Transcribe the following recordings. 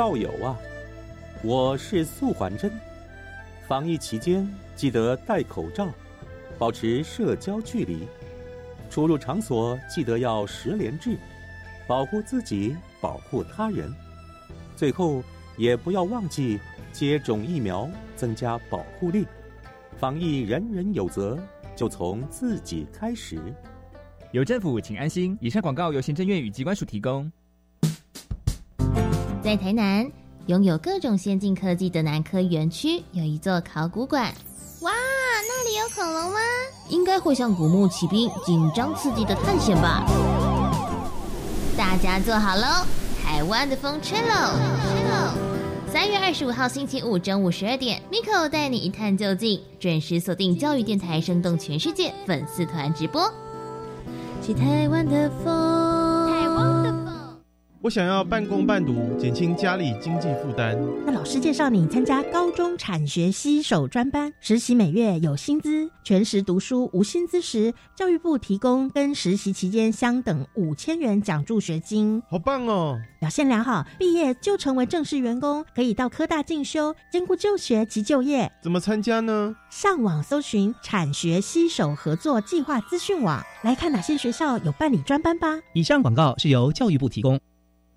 道友啊，我是素环真。防疫期间记得戴口罩，保持社交距离，出入场所记得要十连制，保护自己，保护他人。最后也不要忘记接种疫苗，增加保护力。防疫人人有责，就从自己开始。有政府，请安心。以上广告由行政院与机关署提供。在台南，拥有各种先进科技的南科园区有一座考古馆。哇，那里有恐龙吗？应该会像古墓奇兵，紧张刺激的探险吧。大家坐好喽，台湾的风吹喽！三月二十五号星期五中午十二点，Miko 带你一探究竟，准时锁定教育电台，生动全世界粉丝团直播。去台湾的风，台湾的。我想要半工半读，减轻家里经济负担。那老师介绍你参加高中产学携手专班，实习每月有薪资，全时读书无薪资时，教育部提供跟实习期间相等五千元奖助学金。好棒哦！表现良好，毕业就成为正式员工，可以到科大进修，兼顾就学及就业。怎么参加呢？上网搜寻产学携手合作计划资讯网，来看哪些学校有办理专班吧。以上广告是由教育部提供。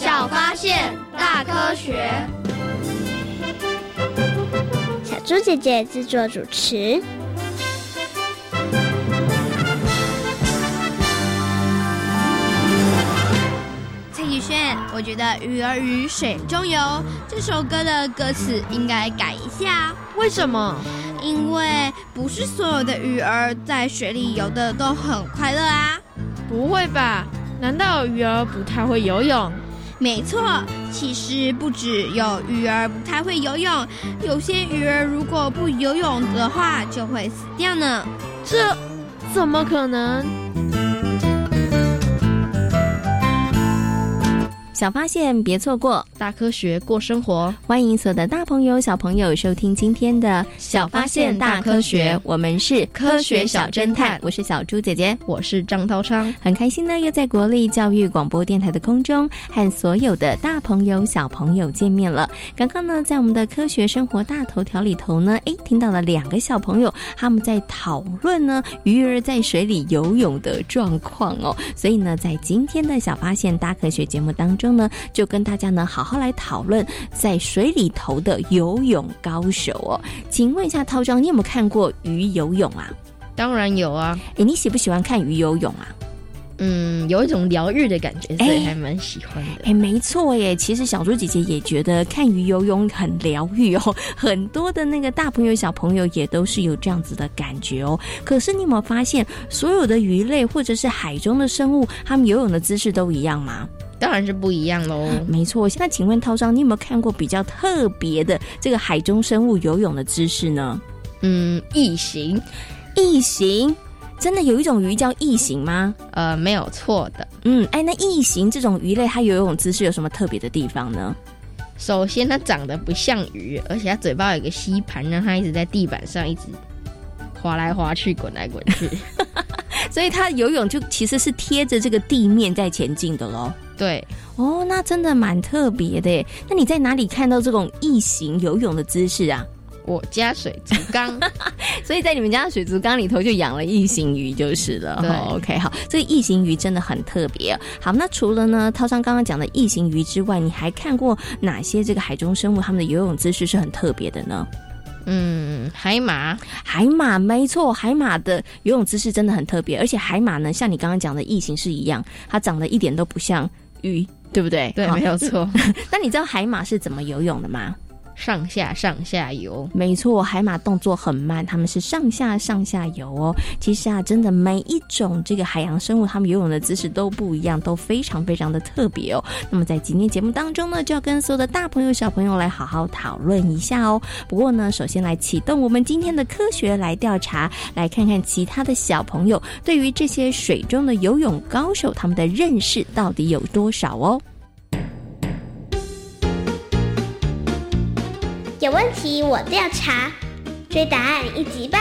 小发现，大科学。小猪姐姐制作主持。蔡宇轩，我觉得《鱼儿鱼水中游》这首歌的歌词应该改一下。为什么？因为不是所有的鱼儿在水里游的都很快乐啊。不会吧？难道鱼儿不太会游泳？没错，其实不只有鱼儿不太会游泳，有些鱼儿如果不游泳的话就会死掉呢。这怎么可能？小发现，别错过大科学过生活。欢迎所有的大朋友、小朋友收听今天的小发现大科学。我们是科学小侦探，我是小猪姐姐，我是张涛昌。很开心呢，又在国立教育广播电台的空中和所有的大朋友、小朋友见面了。刚刚呢，在我们的科学生活大头条里头呢，诶，听到了两个小朋友他们在讨论呢鱼儿在水里游泳的状况哦。所以呢，在今天的小发现大科学节目当中。呢，就跟大家呢好好来讨论在水里头的游泳高手哦。请问一下涛庄，你有没有看过鱼游泳啊？当然有啊。哎，你喜不喜欢看鱼游泳啊？嗯，有一种疗愈的感觉，所以还蛮喜欢的。哎，没错耶。其实小猪姐姐也觉得看鱼游泳很疗愈哦。很多的那个大朋友小朋友也都是有这样子的感觉哦。可是你有没有发现，所有的鱼类或者是海中的生物，它们游泳的姿势都一样吗？当然是不一样喽。没错，那请问涛章，你有没有看过比较特别的这个海中生物游泳的姿势呢？嗯，异形，异形。真的有一种鱼叫异形吗？呃，没有错的。嗯，哎，那异形这种鱼类，它游泳姿势有什么特别的地方呢？首先，它长得不像鱼，而且它嘴巴有个吸盘，让它一直在地板上一直滑来滑去、滚来滚去。所以它游泳就其实是贴着这个地面在前进的喽。对，哦，那真的蛮特别的。那你在哪里看到这种异形游泳的姿势啊？我家水族缸，所以在你们家的水族缸里头就养了异形鱼就是了。对，OK，好，这个异形鱼真的很特别。好，那除了呢，涛商刚刚讲的异形鱼之外，你还看过哪些这个海中生物它们的游泳姿势是很特别的呢？嗯，海马，海马没错，海马的游泳姿势真的很特别，而且海马呢，像你刚刚讲的异形是一样，它长得一点都不像鱼，对不对？对，没有错。那你知道海马是怎么游泳的吗？上下上下游，没错，海马动作很慢，它们是上下上下游哦。其实啊，真的每一种这个海洋生物，它们游泳的姿势都不一样，都非常非常的特别哦。那么在今天节目当中呢，就要跟所有的大朋友小朋友来好好讨论一下哦。不过呢，首先来启动我们今天的科学来调查，来看看其他的小朋友对于这些水中的游泳高手他们的认识到底有多少哦。有问题我调查，追答案一级棒。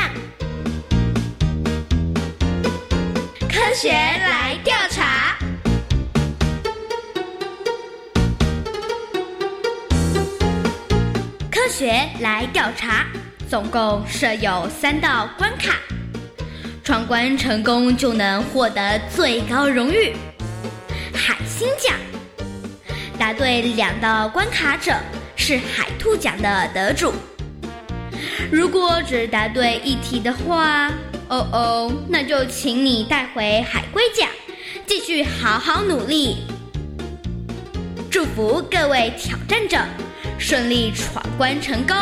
科学来调查。科学来调查，总共设有三道关卡，闯关成功就能获得最高荣誉——海星奖。答对两道关卡者是海兔奖的得主。如果只答对一题的话，哦哦，那就请你带回海龟奖，继续好好努力。祝福各位挑战者顺利闯关成功。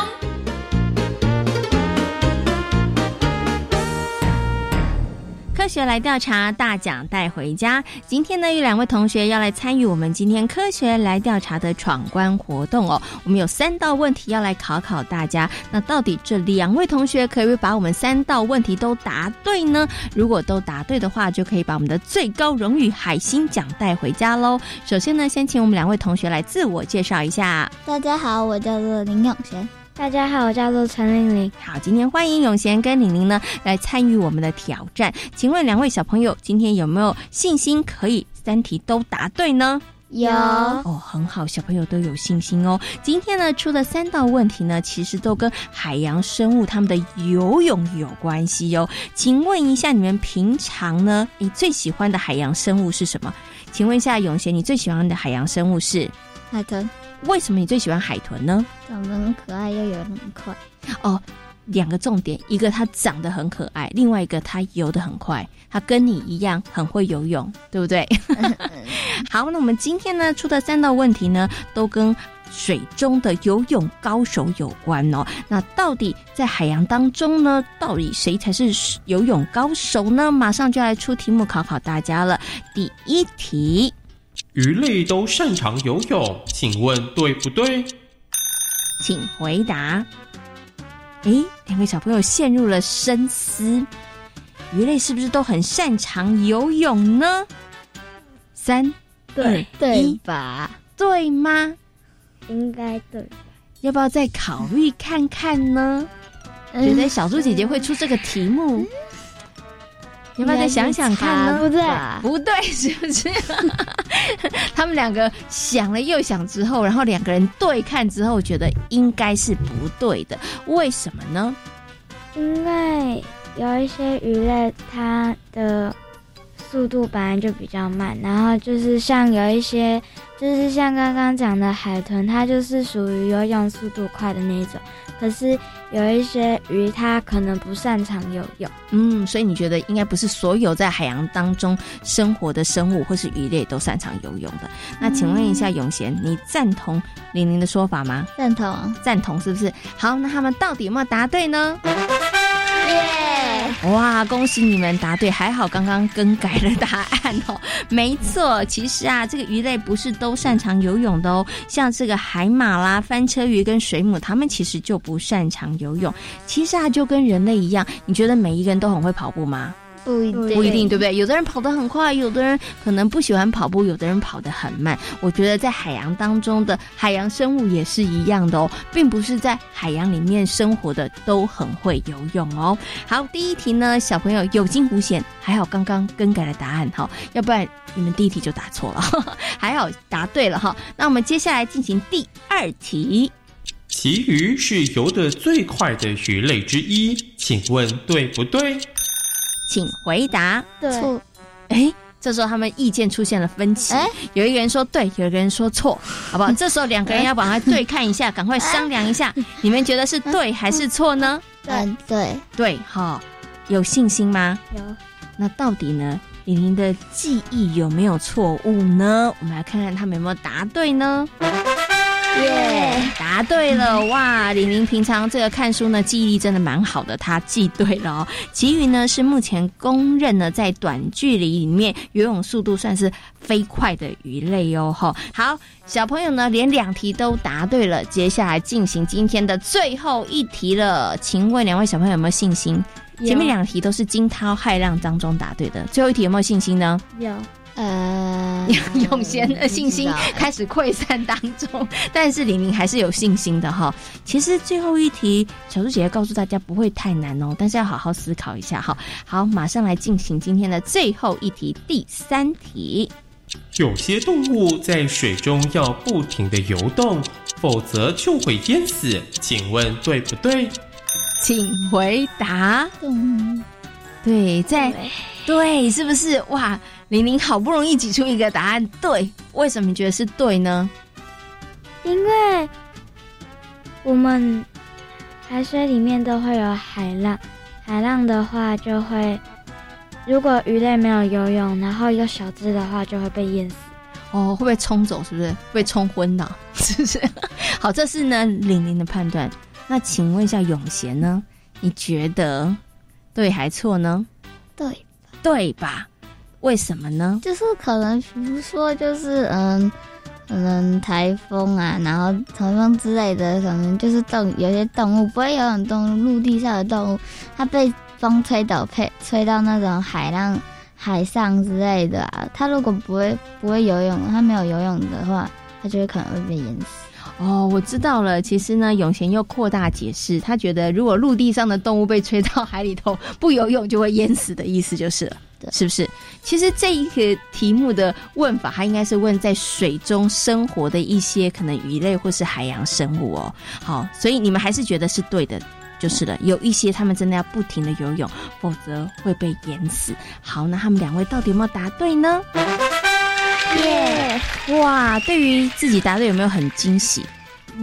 科学来调查，大奖带回家。今天呢，有两位同学要来参与我们今天科学来调查的闯关活动哦。我们有三道问题要来考考大家。那到底这两位同学可不可以把我们三道问题都答对呢？如果都答对的话，就可以把我们的最高荣誉海星奖带回家喽。首先呢，先请我们两位同学来自我介绍一下。大家好，我叫做林永贤。大家好，我叫做陈玲玲。好，今天欢迎永贤跟玲玲呢来参与我们的挑战。请问两位小朋友，今天有没有信心可以三题都答对呢？有哦，很好，小朋友都有信心哦。今天呢出的三道问题呢，其实都跟海洋生物它们的游泳有关系哦。请问一下，你们平常呢，你最喜欢的海洋生物是什么？请问一下永贤，你最喜欢的海洋生物是海豚？为什么你最喜欢海豚呢？长得很可爱，又游得很快。哦，两个重点，一个它长得很可爱，另外一个它游得很快，它跟你一样很会游泳，对不对？好，那我们今天呢出的三道问题呢，都跟水中的游泳高手有关哦。那到底在海洋当中呢，到底谁才是游泳高手呢？马上就来出题目考考大家了。第一题。鱼类都擅长游泳，请问对不对？请回答。诶，两位小朋友陷入了深思。鱼类是不是都很擅长游泳呢？三、对二、对一，吧？对吗？应该对吧。要不要再考虑看看呢？觉得小猪姐姐会出这个题目，要不要再想想看呢？不对，不对，是不是？他们两个想了又想之后，然后两个人对看之后，觉得应该是不对的。为什么呢？因为有一些鱼类，它的速度本来就比较慢，然后就是像有一些，就是像刚刚讲的海豚，它就是属于游泳速度快的那种。可是有一些鱼，它可能不擅长游泳。嗯，所以你觉得应该不是所有在海洋当中生活的生物或是鱼类都擅长游泳的？那请问一下永贤，你赞同玲玲的说法吗？赞同，赞同是不是？好，那他们到底有没有答对呢？耶！哇，恭喜你们答对！还好刚刚更改了答案哦。没错，其实啊，这个鱼类不是都擅长游泳的哦。像这个海马啦、翻车鱼跟水母，它们其实就不擅长游泳。其实啊，就跟人类一样，你觉得每一个人都很会跑步吗？不一定，不一定，对不对？有的人跑得很快，有的人可能不喜欢跑步，有的人跑得很慢。我觉得在海洋当中的海洋生物也是一样的哦，并不是在海洋里面生活的都很会游泳哦。好，第一题呢，小朋友有惊无险，还好刚刚更改了答案哈，要不然你们第一题就答错了，还好答对了哈。那我们接下来进行第二题。旗鱼是游得最快的鱼类之一，请问对不对？请回答。对。哎，这时候他们意见出现了分歧，有一个人说对，有一个人说错，好不好？这时候两个人要把它对看一下，赶快商量一下，你们觉得是对还是错呢？对对对，好，有信心吗？有。那到底呢？李玲的记忆有没有错误呢？我们来看看他们有没有答对呢？耶，答对了！哇，李玲平常这个看书呢，记忆力真的蛮好的，他记对了哦。其余呢是目前公认呢在短距离里面游泳速度算是飞快的鱼类哦。哈，好，小朋友呢连两题都答对了，接下来进行今天的最后一题了。请问两位小朋友有没有信心？前面两题都是惊涛骇浪当中答对的，最后一题有没有信心呢？有，呃，永贤的信心开始溃散当中，但是李明还是有信心的哈。其实最后一题，小猪姐姐告诉大家不会太难哦，但是要好好思考一下哈。好，马上来进行今天的最后一题，第三题。有些动物在水中要不停的游动，否则就会淹死，请问对不对？请回答。对，在对，是不是？哇，玲玲好不容易挤出一个答案，对，为什么你觉得是对呢？因为我们海水里面都会有海浪，海浪的话就会，如果鱼类没有游泳，然后有小只的话，就会被淹死。哦，会被冲走？是不是被冲昏了？是不是？好，这是呢玲玲的判断。那请问一下永贤呢？你觉得对还错呢？对，对吧？为什么呢？就是可能，比如说，就是嗯，可能台风啊，然后台风之类的，可能就是动有些动物不会游泳动物，陆地上的动物，它被风吹倒，吹吹到那种海浪、海上之类的啊。它如果不会不会游泳，它没有游泳的话，它就会可能会被淹死。哦，我知道了。其实呢，永贤又扩大解释，他觉得如果陆地上的动物被吹到海里头，不游泳就会淹死的意思就是了，是不是？其实这一个题目的问法，他应该是问在水中生活的一些可能鱼类或是海洋生物哦。好，所以你们还是觉得是对的，就是了。有一些他们真的要不停的游泳，否则会被淹死。好，那他们两位到底有没有答对呢？耶！哇，对于自己答对有没有很惊喜？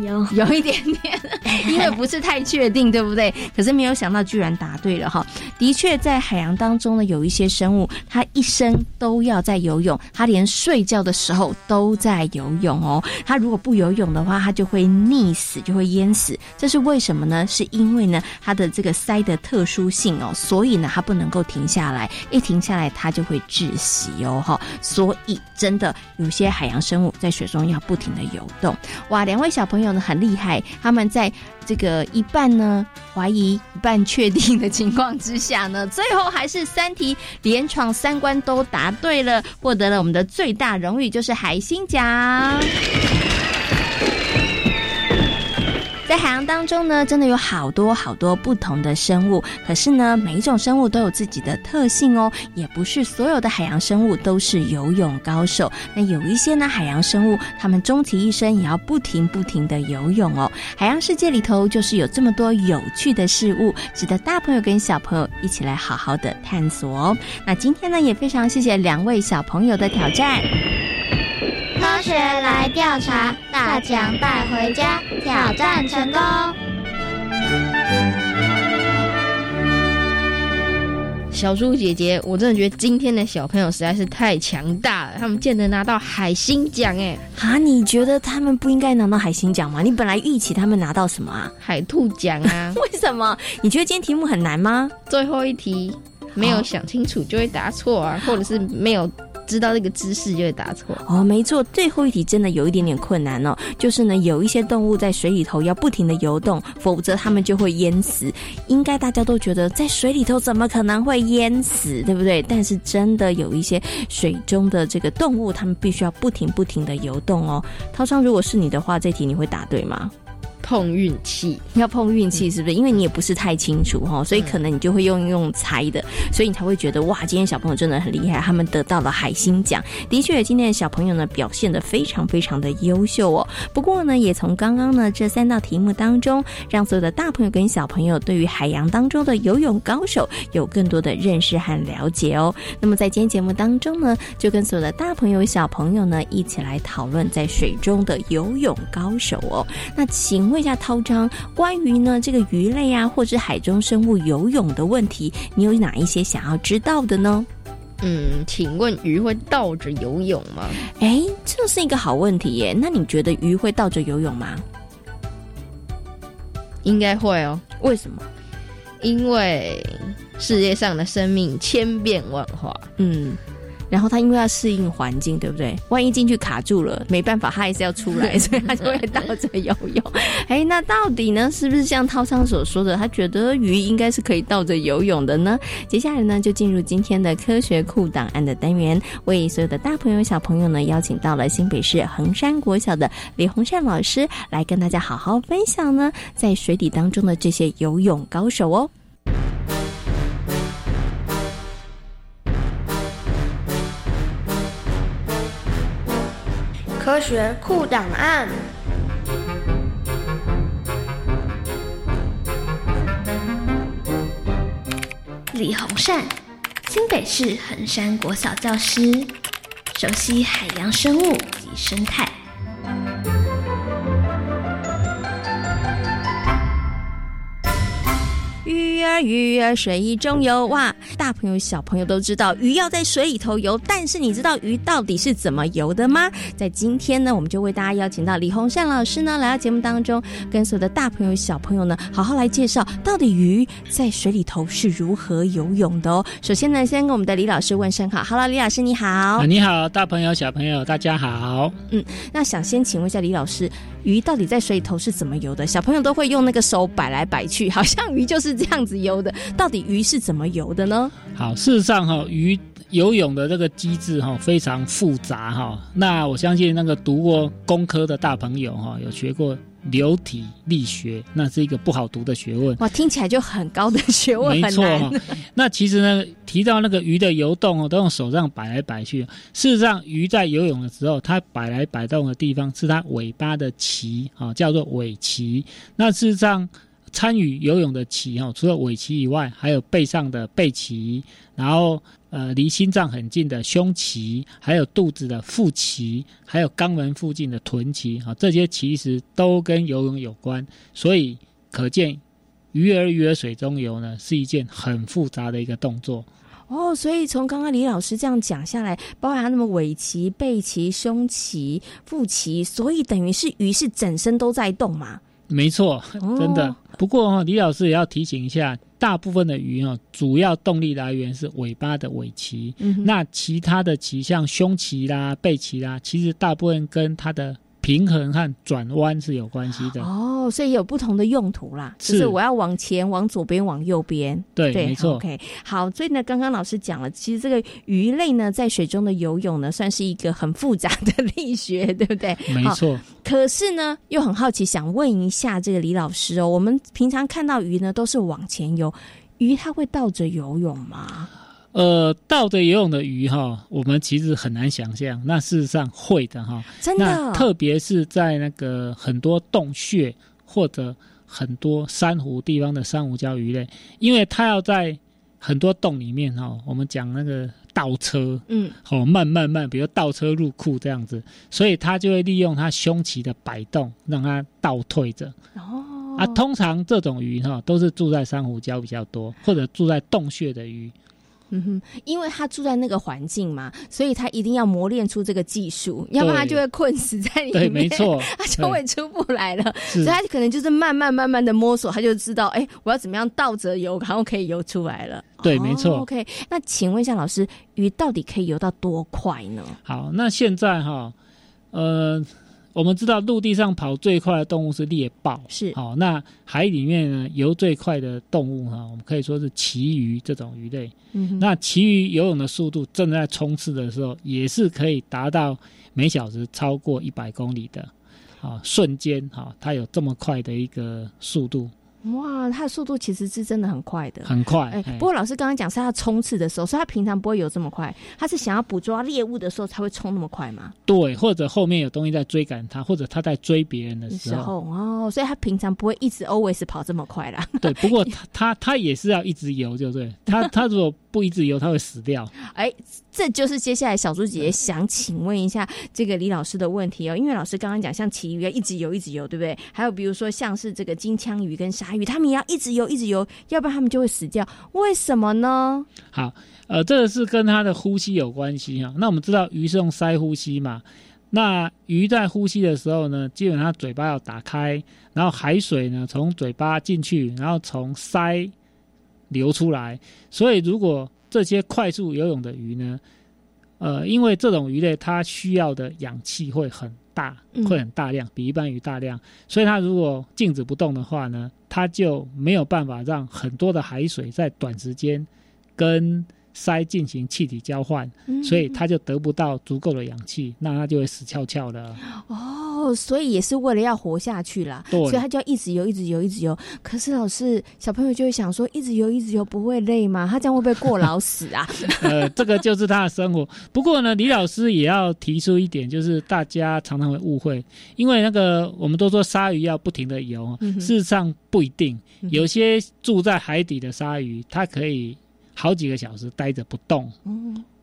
有 有一点点，因为不是太确定，对不对？可是没有想到居然答对了哈！的确，在海洋当中呢，有一些生物，它一生都要在游泳，它连睡觉的时候都在游泳哦。它如果不游泳的话，它就会溺死，就会淹死。这是为什么呢？是因为呢，它的这个鳃的特殊性哦，所以呢，它不能够停下来，一停下来它就会窒息哦哈。所以真的有些海洋生物在水中要不停的游动。哇，两位小朋友。呢很厉害，他们在这个一半呢怀疑、一半确定的情况之下呢，最后还是三题连闯三关都答对了，获得了我们的最大荣誉，就是海星奖。在海洋当中呢，真的有好多好多不同的生物。可是呢，每一种生物都有自己的特性哦，也不是所有的海洋生物都是游泳高手。那有一些呢，海洋生物它们终其一生也要不停不停的游泳哦。海洋世界里头就是有这么多有趣的事物，值得大朋友跟小朋友一起来好好的探索哦。那今天呢，也非常谢谢两位小朋友的挑战。科学来调查，大奖带回家，挑战成功。小猪姐姐，我真的觉得今天的小朋友实在是太强大了，他们竟然拿到海星奖哎！啊，你觉得他们不应该拿到海星奖吗？你本来预期他们拿到什么啊？海兔奖啊？为什么？你觉得今天题目很难吗？最后一题没有想清楚就会答错啊，或者是没有。知道这个知识就会答错哦，没错，最后一题真的有一点点困难哦。就是呢，有一些动物在水里头要不停的游动，否则它们就会淹死。应该大家都觉得在水里头怎么可能会淹死，对不对？但是真的有一些水中的这个动物，它们必须要不停不停的游动哦。涛昌，如果是你的话，这题你会答对吗？碰运气，要碰运气是不是？因为你也不是太清楚哈，所以可能你就会用用猜的，所以你才会觉得哇，今天小朋友真的很厉害，他们得到了海星奖。的确，今天的小朋友呢表现的非常非常的优秀哦。不过呢，也从刚刚呢这三道题目当中，让所有的大朋友跟小朋友对于海洋当中的游泳高手有更多的认识和了解哦。那么在今天节目当中呢，就跟所有的大朋友小朋友呢一起来讨论在水中的游泳高手哦。那请。问一下涛章，关于呢这个鱼类啊，或者海中生物游泳的问题，你有哪一些想要知道的呢？嗯，请问鱼会倒着游泳吗？哎，这是一个好问题耶。那你觉得鱼会倒着游泳吗？应该会哦。为什么？因为世界上的生命千变万化。嗯。然后他因为要适应环境，对不对？万一进去卡住了，没办法，他还是要出来，所以他就会倒着游泳。哎，那到底呢，是不是像涛昌所说的，他觉得鱼应该是可以倒着游泳的呢？接下来呢，就进入今天的科学库档案的单元，为所有的大朋友小朋友呢，邀请到了新北市衡山国小的李洪善老师来跟大家好好分享呢，在水底当中的这些游泳高手哦。科学库档案。李洪善，新北市衡山国小教师，熟悉海洋生物及生态。鱼儿水中游，哇！大朋友小朋友都知道鱼要在水里头游，但是你知道鱼到底是怎么游的吗？在今天呢，我们就为大家邀请到李洪善老师呢来到节目当中，跟所有的大朋友小朋友呢好好来介绍到底鱼在水里头是如何游泳的哦。首先呢，先跟我们的李老师问声好，Hello，李老师你好。你好，大朋友小朋友大家好。嗯，那想先请问一下李老师，鱼到底在水里头是怎么游的？小朋友都会用那个手摆来摆去，好像鱼就是。这样子游的，到底鱼是怎么游的呢？好，事实上哈，鱼游泳的这个机制哈非常复杂哈。那我相信那个读过工科的大朋友哈，有学过流体力学，那是一个不好读的学问。哇，听起来就很高的学问，没错。那其实呢，提到那个鱼的游动哦，都用手这样摆来摆去。事实上，鱼在游泳的时候，它摆来摆动的地方是它尾巴的鳍啊，叫做尾鳍。那事实上。参与游泳的鳍哦，除了尾鳍以外，还有背上的背鳍，然后呃离心脏很近的胸鳍，还有肚子的腹鳍，还有肛门附近的臀鳍啊，这些其实都跟游泳有关。所以可见，鱼儿鱼儿水中游呢，是一件很复杂的一个动作。哦，所以从刚刚李老师这样讲下来，包含那么尾鳍、背鳍、胸鳍、腹鳍，所以等于是鱼是整身都在动嘛。没错，真的。不过哈李老师也要提醒一下，大部分的鱼哦，主要动力来源是尾巴的尾鳍。那其他的鳍，像胸鳍啦、背鳍啦，其实大部分跟它的。平衡和转弯是有关系的哦，所以有不同的用途啦。就是我要往前、往左边、往右边。对，没错。OK，好。所以呢，刚刚老师讲了，其实这个鱼类呢，在水中的游泳呢，算是一个很复杂的力学，对不对？没错。可是呢，又很好奇，想问一下这个李老师哦，我们平常看到鱼呢，都是往前游，鱼它会倒着游泳吗？呃，倒着游泳的鱼哈，我们其实很难想象。那事实上会的哈，真的。特别是在那个很多洞穴或者很多珊瑚地方的珊瑚礁鱼类，因为它要在很多洞里面哈，我们讲那个倒车，嗯，哦，慢慢慢，比如倒车入库这样子，所以它就会利用它胸鳍的摆动，让它倒退着。哦，啊，通常这种鱼哈，都是住在珊瑚礁比较多，或者住在洞穴的鱼。嗯哼，因为他住在那个环境嘛，所以他一定要磨练出这个技术，要不然他就会困死在里面。对，没错，他就会出不来了。所以他可能就是慢慢慢慢的摸索，他就知道，哎，我要怎么样倒着游，然后可以游出来了。对，没错。OK，那请问一下老师，鱼到底可以游到多快呢？好，那现在哈，呃。我们知道陆地上跑最快的动物是猎豹，是好。那海里面呢游最快的动物哈，我们可以说是旗鱼这种鱼类。嗯，那旗鱼游泳的速度正在冲刺的时候，也是可以达到每小时超过一百公里的。啊瞬间哈，它有这么快的一个速度。哇，它的速度其实是真的很快的，很快。哎，不过老师刚刚讲是它冲刺的时候，所以它平常不会游这么快。它是想要捕捉猎物的时候才会冲那么快吗？对，或者后面有东西在追赶它，或者它在追别人的时候。哦，所以它平常不会一直 always 跑这么快啦。对，不过它它它也是要一直游，就对。它它如果不一直游，它会死掉。哎，这就是接下来小猪姐姐想请问一下这个李老师的问题哦，因为老师刚刚讲像旗鱼要一直游一直游，对不对？还有比如说像是这个金枪鱼跟鲨鱼，他们也要一直游一直游，要不然他们就会死掉。为什么呢？好，呃，这个是跟它的呼吸有关系哈。那我们知道鱼是用鳃呼吸嘛，那鱼在呼吸的时候呢，基本上嘴巴要打开，然后海水呢从嘴巴进去，然后从鳃流出来。所以如果这些快速游泳的鱼呢，呃，因为这种鱼类它需要的氧气会很大，会很大量，比一般鱼大量，所以它如果静止不动的话呢，它就没有办法让很多的海水在短时间跟鳃进行气体交换，所以它就得不到足够的氧气，那它就会死翘翘的。哦，所以也是为了要活下去啦，对，所以它就要一直游，一直游，一直游。可是老师，小朋友就会想说，一直游，一直游不会累吗？他这样会不会过劳死啊？呃，这个就是他的生活。不过呢，李老师也要提出一点，就是大家常常会误会，因为那个我们都说鲨鱼要不停的游，事实上不一定。有些住在海底的鲨鱼，它可以。好几个小时待着不动，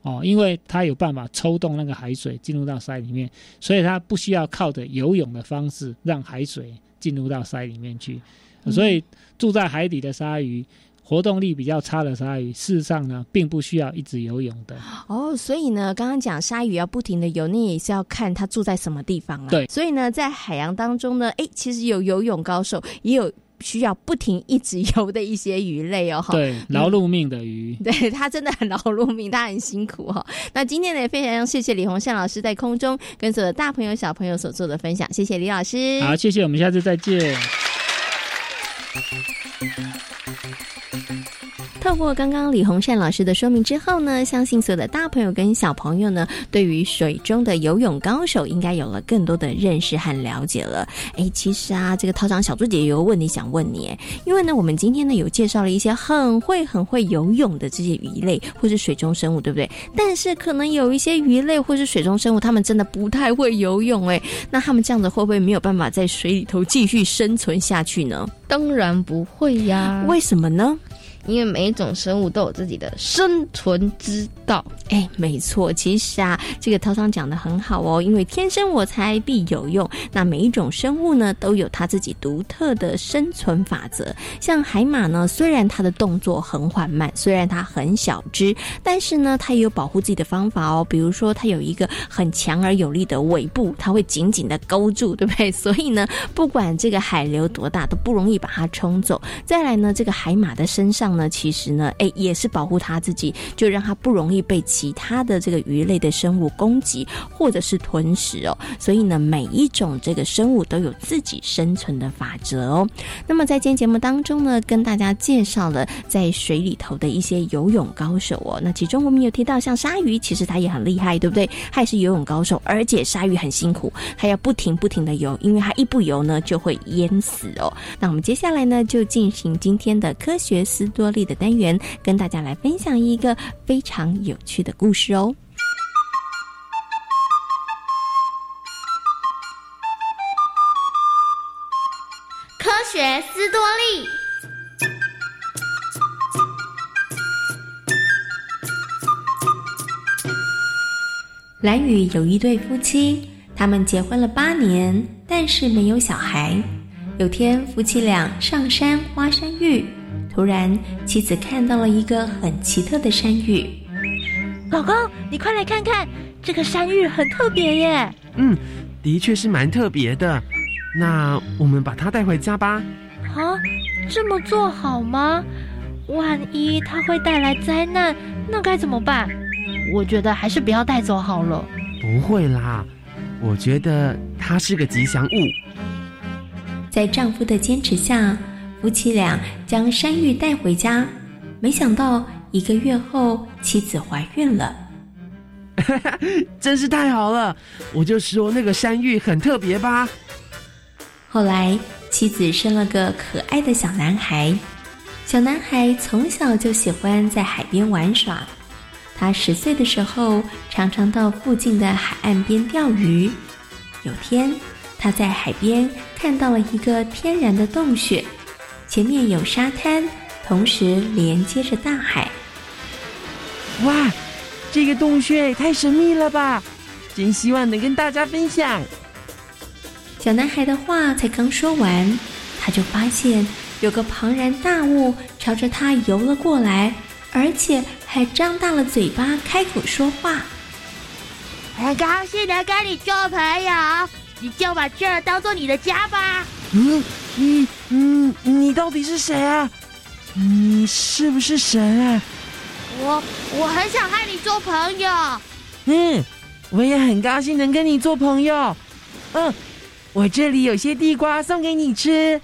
哦，因为它有办法抽动那个海水进入到鳃里面，所以它不需要靠着游泳的方式让海水进入到鳃里面去。所以住在海底的鲨鱼，活动力比较差的鲨鱼，事实上呢，并不需要一直游泳的。哦，所以呢，刚刚讲鲨鱼要不停的游，那也是要看它住在什么地方了。对，所以呢，在海洋当中呢，哎，其实有游泳高手，也有。需要不停一直游的一些鱼类哦，对，劳碌命的鱼，对它真的很劳碌命，它很辛苦哈。那今天呢，也非常谢谢李洪善老师在空中跟所有的大朋友小朋友所做的分享，谢谢李老师。好，谢谢，我们下次再见。透过刚刚李洪善老师的说明之后呢，相信所有的大朋友跟小朋友呢，对于水中的游泳高手应该有了更多的认识和了解了。哎，其实啊，这个套长小猪姐姐有个问题想问你，因为呢，我们今天呢有介绍了一些很会很会游泳的这些鱼类或是水中生物，对不对？但是可能有一些鱼类或是水中生物，他们真的不太会游泳，哎，那他们这样子会不会没有办法在水里头继续生存下去呢？当然不会呀，为什么呢？因为每一种生物都有自己的生存之道。哎，没错，其实啊，这个涛涛讲的很好哦。因为天生我材必有用，那每一种生物呢，都有它自己独特的生存法则。像海马呢，虽然它的动作很缓慢，虽然它很小只，但是呢，它也有保护自己的方法哦。比如说，它有一个很强而有力的尾部，它会紧紧的勾住，对不对？所以呢，不管这个海流多大，都不容易把它冲走。再来呢，这个海马的身上。呢，其实呢，哎，也是保护它自己，就让它不容易被其他的这个鱼类的生物攻击或者是吞食哦。所以呢，每一种这个生物都有自己生存的法则哦。那么在今天节目当中呢，跟大家介绍了在水里头的一些游泳高手哦。那其中我们有提到，像鲨鱼，其实它也很厉害，对不对？它也是游泳高手，而且鲨鱼很辛苦，它要不停不停的游，因为它一不游呢就会淹死哦。那我们接下来呢，就进行今天的科学思。多利的单元，跟大家来分享一个非常有趣的故事哦。科学斯多利。蓝宇有一对夫妻，他们结婚了八年，但是没有小孩。有天，夫妻俩上山挖山芋。突然，妻子看到了一个很奇特的山芋。老公，你快来看看，这个山芋很特别耶。嗯，的确是蛮特别的。那我们把它带回家吧。啊，这么做好吗？万一它会带来灾难，那该怎么办？我觉得还是不要带走好了。不会啦，我觉得它是个吉祥物。在丈夫的坚持下。夫妻俩将山芋带回家，没想到一个月后，妻子怀孕了。真是太好了！我就说那个山芋很特别吧。后来，妻子生了个可爱的小男孩。小男孩从小就喜欢在海边玩耍。他十岁的时候，常常到附近的海岸边钓鱼。有天，他在海边看到了一个天然的洞穴，前面有沙滩，同时连接着大海。哇，这个洞穴也太神秘了吧！真希望能跟大家分享。小男孩的话才刚说完，他就发现有个庞然大物朝着他游了过来，而且还张大了嘴巴开口说话。很高兴能跟你做朋友，你就把这儿当做你的家吧。嗯，你，嗯，你到底是谁啊？你是不是神啊？我我很想和你做朋友。嗯，我也很高兴能跟你做朋友。嗯。我这里有些地瓜送给你吃。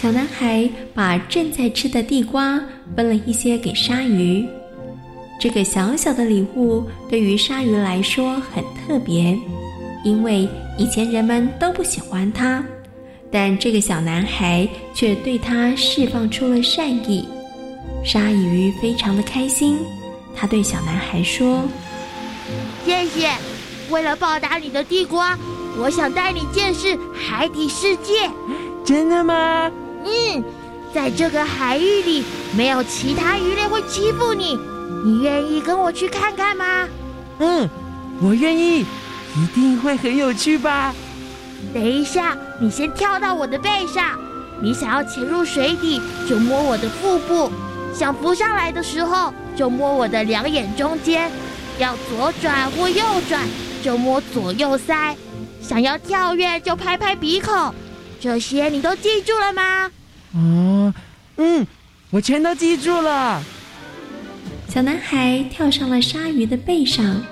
小男孩把正在吃的地瓜分了一些给鲨鱼。这个小小的礼物对于鲨鱼来说很特别，因为以前人们都不喜欢它，但这个小男孩却对他释放出了善意。鲨鱼非常的开心，他对小男孩说：“谢谢，为了报答你的地瓜。”我想带你见识海底世界，真的吗？嗯，在这个海域里，没有其他鱼类会欺负你。你愿意跟我去看看吗？嗯，我愿意，一定会很有趣吧。等一下，你先跳到我的背上。你想要潜入水底，就摸我的腹部；想浮上来的时候，就摸我的两眼中间。要左转或右转，就摸左右腮。想要跳跃就拍拍鼻孔，这些你都记住了吗？哦，嗯，我全都记住了。小男孩跳上了鲨鱼的背上，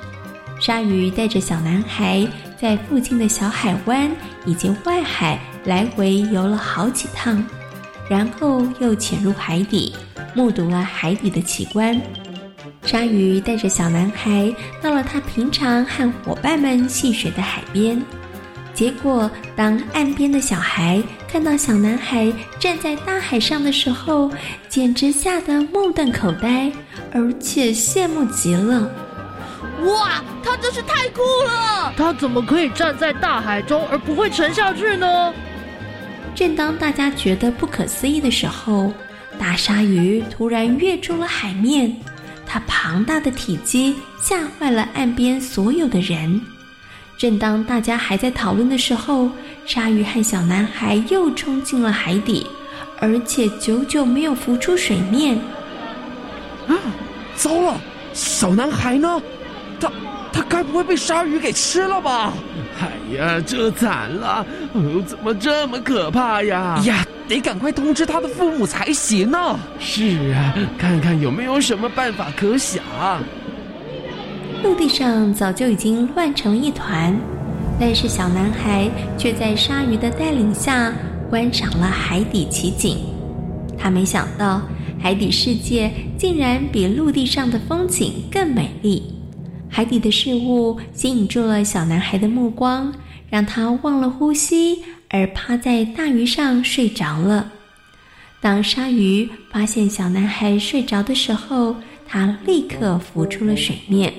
鲨鱼带着小男孩在附近的小海湾以及外海来回游了好几趟，然后又潜入海底，目睹了海底的奇观。鲨鱼带着小男孩到了他平常和伙伴们戏水的海边。结果，当岸边的小孩看到小男孩站在大海上的时候，简直吓得目瞪口呆，而且羡慕极了。哇，他真是太酷了！他怎么可以站在大海中而不会沉下去呢？正当大家觉得不可思议的时候，大鲨鱼突然跃出了海面，它庞大的体积吓坏了岸边所有的人。正当大家还在讨论的时候，鲨鱼和小男孩又冲进了海底，而且久久没有浮出水面。啊，糟了！小男孩呢？他他该不会被鲨鱼给吃了吧？哎呀，这惨了！哦，怎么这么可怕呀？呀，得赶快通知他的父母才行呢。是啊，看看有没有什么办法可想。陆地上早就已经乱成一团，但是小男孩却在鲨鱼的带领下观赏了海底奇景。他没想到，海底世界竟然比陆地上的风景更美丽。海底的事物吸引住了小男孩的目光，让他忘了呼吸，而趴在大鱼上睡着了。当鲨鱼发现小男孩睡着的时候，他立刻浮出了水面。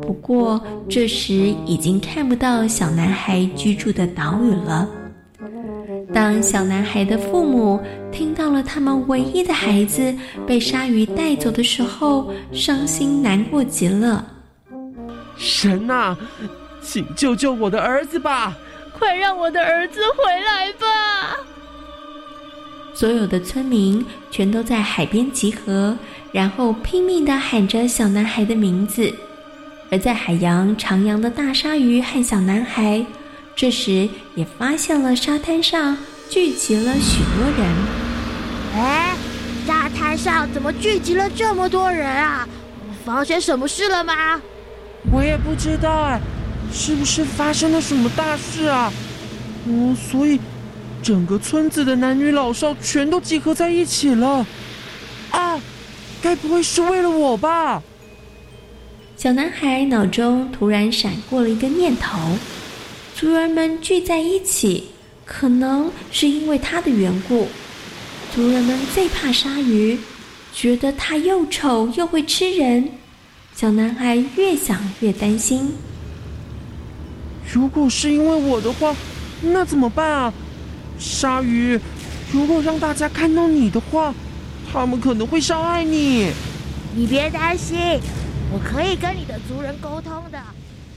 不过，这时已经看不到小男孩居住的岛屿了。当小男孩的父母听到了他们唯一的孩子被鲨鱼带走的时候，伤心难过极了。神啊，请救救我的儿子吧！快让我的儿子回来吧！所有的村民全都在海边集合，然后拼命的喊着小男孩的名字。而在海洋徜徉的大鲨鱼和小男孩，这时也发现了沙滩上聚集了许多人。哎，沙滩上怎么聚集了这么多人啊？发生什么事了吗？我也不知道哎，是不是发生了什么大事啊？嗯，所以整个村子的男女老少全都集合在一起了。啊，该不会是为了我吧？小男孩脑中突然闪过了一个念头：族人们聚在一起，可能是因为他的缘故，族人们最怕鲨鱼，觉得它又丑又会吃人。小男孩越想越担心。如果是因为我的话，那怎么办啊？鲨鱼，如果让大家看到你的话，他们可能会伤害你。你别担心，我可以跟你的族人沟通的。